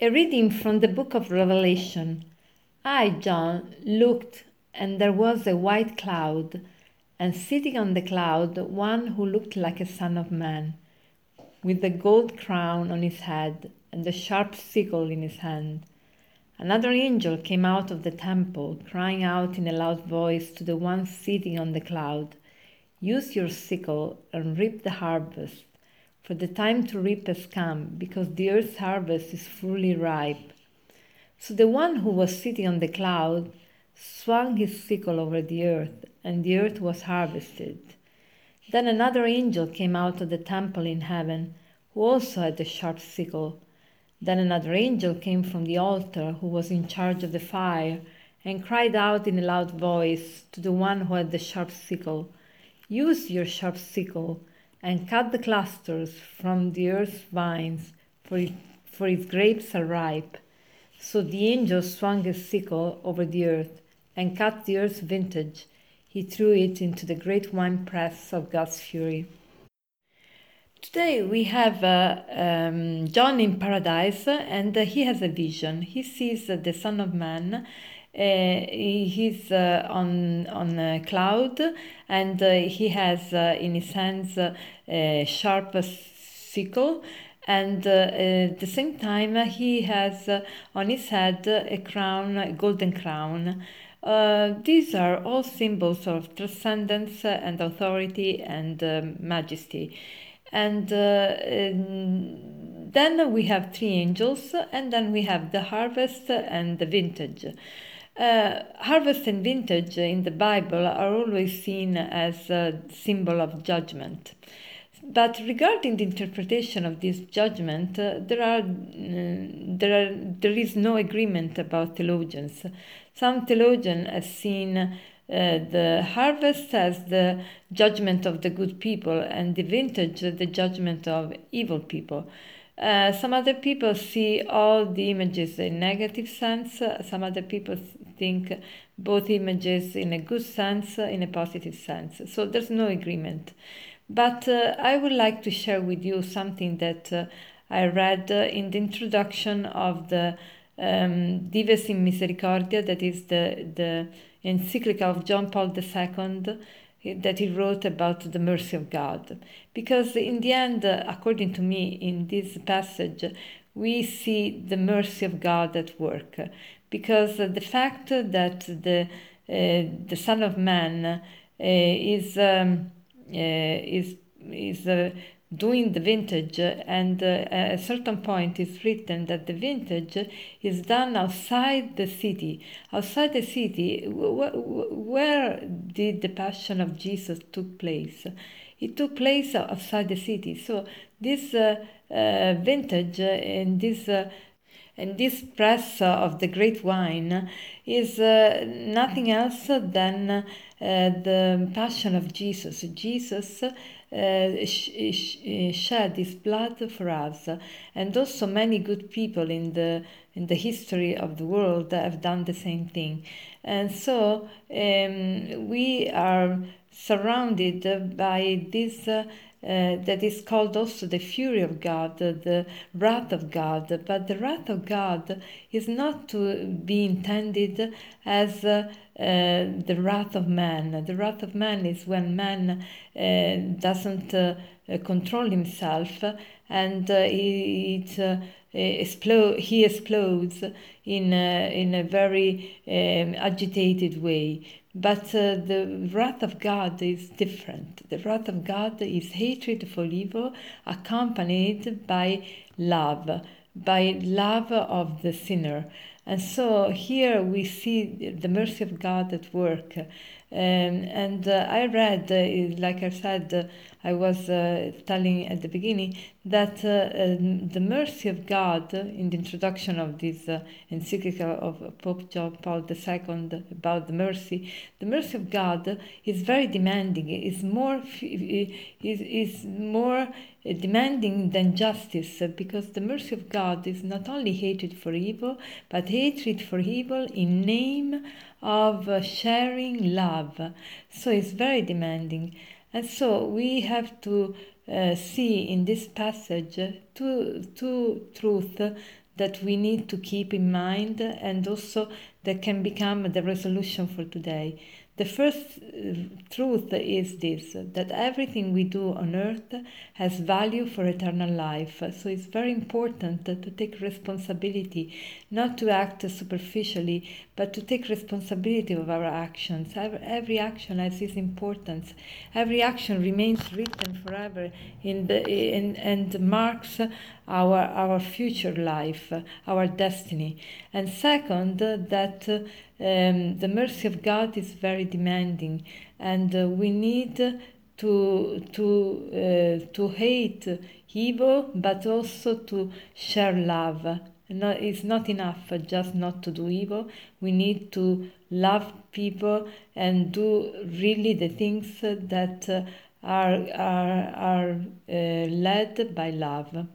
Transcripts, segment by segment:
A reading from the book of Revelation. I, John, looked, and there was a white cloud, and sitting on the cloud, one who looked like a son of man, with a gold crown on his head and a sharp sickle in his hand. Another angel came out of the temple, crying out in a loud voice to the one sitting on the cloud Use your sickle and reap the harvest for the time to reap has come, because the earth's harvest is fully ripe. So the one who was sitting on the cloud swung his sickle over the earth, and the earth was harvested. Then another angel came out of the temple in heaven, who also had a sharp sickle. Then another angel came from the altar, who was in charge of the fire, and cried out in a loud voice to the one who had the sharp sickle Use your sharp sickle and cut the clusters from the earth's vines, for, it, for its grapes are ripe. So the angel swung his sickle over the earth and cut the earth's vintage. He threw it into the great winepress of God's fury. Today we have uh, um, John in paradise, and uh, he has a vision. He sees uh, the Son of Man uh, he's uh, on on a cloud and uh, he has in his hands a sharp sickle and uh, at the same time uh, he has uh, on his head a crown a golden crown these are all symbols of transcendence and authority and majesty and then we have three angels and then we have the harvest and the vintage uh, harvest and vintage in the Bible are always seen as a symbol of judgment. But regarding the interpretation of this judgment, uh, there, are, uh, there, are, there is no agreement about theologians. Some theologians have seen uh, the harvest as the judgment of the good people and the vintage the judgment of evil people. Uh, some other people see all the images in negative sense. some other people think both images in a good sense, in a positive sense. So there's no agreement. But uh, I would like to share with you something that uh, I read uh, in the introduction of the um, Dives in Misericordia, that is the, the encyclical of John Paul II that he wrote about the mercy of God. Because in the end, according to me, in this passage, we see the mercy of God at work. Because the fact that the, uh, the Son of Man uh, is, um, uh, is, is uh, doing the vintage and uh, at a certain point it's written that the vintage is done outside the city. Outside the city where did the passion of jesus took place? It took place outside the city. So this uh, uh, vintage and this uh, and this press of the great wine is uh, nothing else than uh, the passion of Jesus. Jesus uh, shed his blood for us, and also many good people in the in the history of the world have done the same thing, and so um, we are surrounded by this. Uh, uh, that is called also the fury of God, the wrath of God. But the wrath of God is not to be intended as uh, uh, the wrath of man. The wrath of man is when man uh, doesn't uh, control himself and it explode, he explodes in a, in a very um, agitated way. But uh, the wrath of God is different. The wrath of God is hatred for evil accompanied by love, by love of the sinner. And so here we see the mercy of God at work. Um, and uh, I read, uh, like I said, uh, I was uh, telling at the beginning that uh, um, the mercy of God, in the introduction of this uh, encyclical of Pope John Paul II about the mercy, the mercy of God is very demanding. It's more is, is more demanding than justice because the mercy of God is not only hatred for evil, but hatred for evil in name of sharing love. So it's very demanding. And so we have to uh, see in this passage two, two truths that we need to keep in mind and also that can become the resolution for today. The first uh, truth is this that everything we do on earth has value for eternal life. So it's very important to take responsibility, not to act superficially, but to take responsibility of our actions. Every action has its importance. Every action remains written forever in the, in, and marks our, our future life, our destiny. And second, that um, the mercy of God is very demanding, and uh, we need to to uh, to hate evil, but also to share love. No, it's not enough just not to do evil. We need to love people and do really the things that are are are uh, led by love.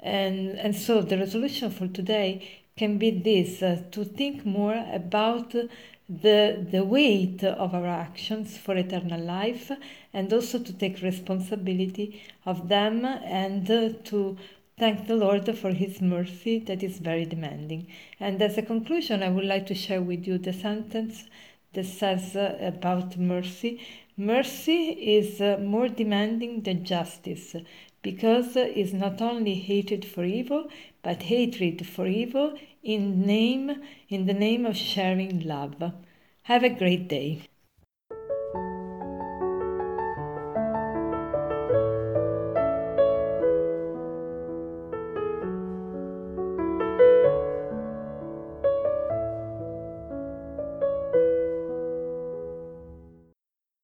And and so the resolution for today can be this uh, to think more about the, the weight of our actions for eternal life and also to take responsibility of them and uh, to thank the Lord for His mercy that is very demanding. And as a conclusion, I would like to share with you the sentence that says uh, about mercy mercy is uh, more demanding than justice because it's not only hatred for evil, but hatred for evil in name in the name of sharing love. Have a great day.